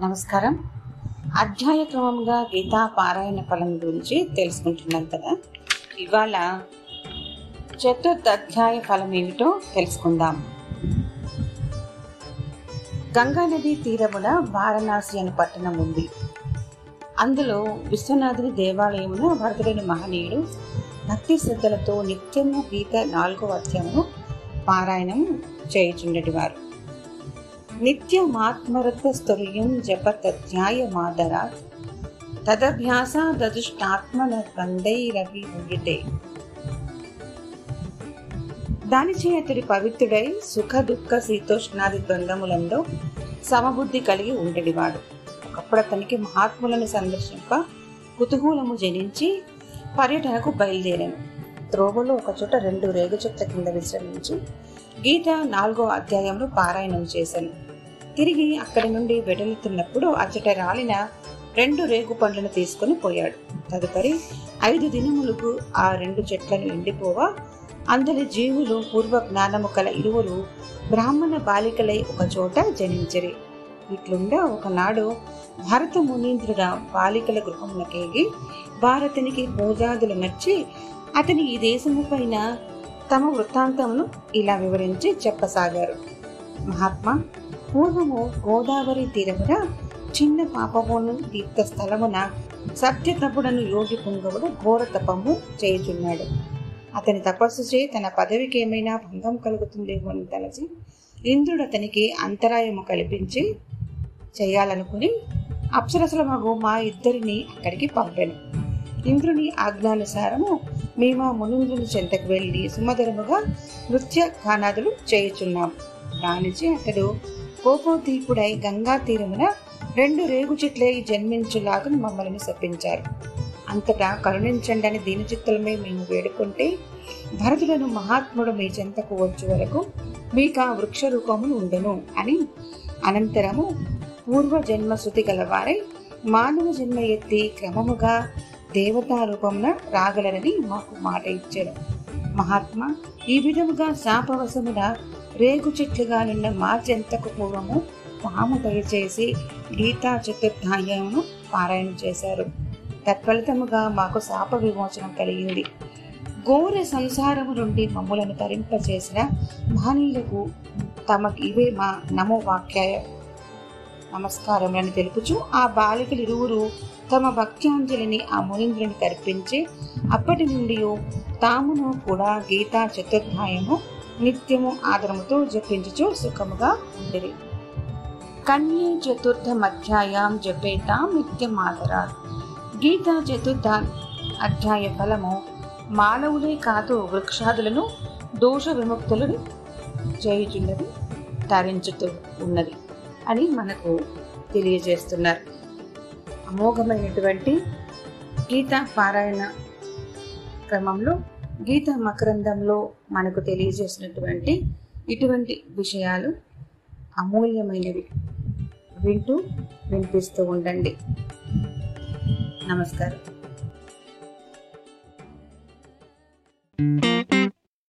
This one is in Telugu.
నమస్కారం. అధ్యాయ క్రమంగా గీతా పారాయణ ఫలం గురించి తెలుసుకుంటున్నాం కదా. ఇవాళ చతుర్థ అధ్యాయ ఫలం ఏమిటో తెలుసుకుందాం. గంగా నది తీరమున వారణాసి అనే పట్టణం ఉంది. అందులో విశ్వనాథుని దేవాలయమున భరతుడైన మహనీయుడు భక్తి శ్రద్ధలతో నిత్యము గీత నాలుగో అధ్యాయము పారాయణం చేయుచుండేటివారు. నిత్యమాత్మరత స్తుల్యం జపతధ్యాయమాదరాత్ తదభ్యాసాదదుష్టాత్మన బంధైరవి ఉండితే దానిచే అతడి పవిత్రుడై సుఖ దుఃఖ శీతోష్ణాది ద్వంద్వములందు సమబుద్ధి కలిగి ఉండేవాడు ఒకప్పుడు అతనికి మహాత్ములను సందర్శింప కుతూహూలము జనించి పర్యటనకు బయలుదేరాను. త్రోవలో ఒకచోట రెండు రేగు చెట్ల కింద విశ్రమించి గీత నాలుగో అధ్యాయంలో పారాయణం చేశాను. తిరిగి అక్కడి నుండి వెడలుతున్నప్పుడు అచ్చట రాలిన రెండు రేగు పండ్లను తీసుకొని పోయాడు. తదుపరి ఐదు దినములకు ఆ రెండు చెట్లను ఎండిపోవా అందరి జీవులు పూర్వ జ్ఞానము కల ఇరువురు బ్రాహ్మణ బాలికలై ఒకచోట జనించరి జనించిరి. ఇట్లుండా ఒకనాడు భరత మునీంద్రుడ బాలికల గృహమునకేగి భారతునికి పూజాదులు నచ్చి అతని ఈ దేశము పైన తమ వృత్తాంతమును ఇలా వివరించి చెప్పసాగారు. మహాత్మా పూర్వము గోదావరి తీరమున చిన్న పాపమును తీర్థ స్థలమున సత్యతపుడను యోగి పుంగవుడు ఘోర తపము చేయుచున్నాడు. అతని తపస్సు చే తన పదవికి ఏమైనా భంగం కలుగుతుందేమో అని తలచి ఇంద్రుడు అతనికి అంతరాయము కల్పించి చేయాలనుకుని అప్సరసుల మగు మా ఇద్దరిని అక్కడికి పంపాను. ఇంద్రుని ఆజ్ఞానుసారము మేము మునుంద్రుని చెంతకు వెళ్ళి సుమధురముగా నృత్య గానాదులు చేయుచున్నాం. రాణించి అతడు కోపోద్దీపుడై గంగా తీరమున రెండు రేగు చెట్లై జన్మించులాగా మమ్మల్ని శపించారు. అంతటా కరుణించండి అని దీనచిత్తులమే మేము వేడుకుంటే భరతులను మహాత్ముడు మీ చెంతకు వచ్చే వరకు మీకు ఆ వృక్ష రూపములు ఉండును అని అనంతరము పూర్వ జన్మ శృతి గలవారై మానవ జన్మ ఎత్తి క్రమముగా దేవతా రూపమున రాగలరని మాకు మాట ఇచ్చారు. మహాత్మ ఈ విధముగా శాపవశమున రేగు చెట్లుగా నిన్న మా పూర్వము తాము దయచేసి గీతా చతుర్థాయమును పారాయణ చేశారు. తత్ఫలితముగా మాకు శాప విమోచనం కలిగింది. ఘోర సంసారము నుండి మమ్ములను తరింపచేసిన మహనీయులకు తమకు ఇవే మా నమో వాక్యాయ నమస్కారములని తెలుపుచు ఆ బాలికలు ఇరువురు తమ భక్త్యాంజలిని ఆ మునీంద్రుని కర్పించి అప్పటి నుండి తామును కూడా గీతా చతుర్థాయము నిత్యము ఆదరముతో జపించుచు సుఖముగా ఉండిరి. కన్యే చతుర్థమధ్యాయాం జపేతాం నిత్యం ఆదరాలు గీతా చతుర్థ అధ్యాయ ఫలము మానవులే కాదు వృక్షాదులను దోష విముక్తులను చేయుచున్నది తరించుతూ ఉన్నది అని మనకు తెలియజేస్తున్నారు. అమోఘమైనటువంటి గీతా పారాయణ క్రమంలో గీత మకరందంలో మనకు తెలియజేసినటువంటి ఇటువంటి విషయాలు అమూల్యమైనవి. వింటూ వినిపిస్తూ ఉండండి. నమస్కారం.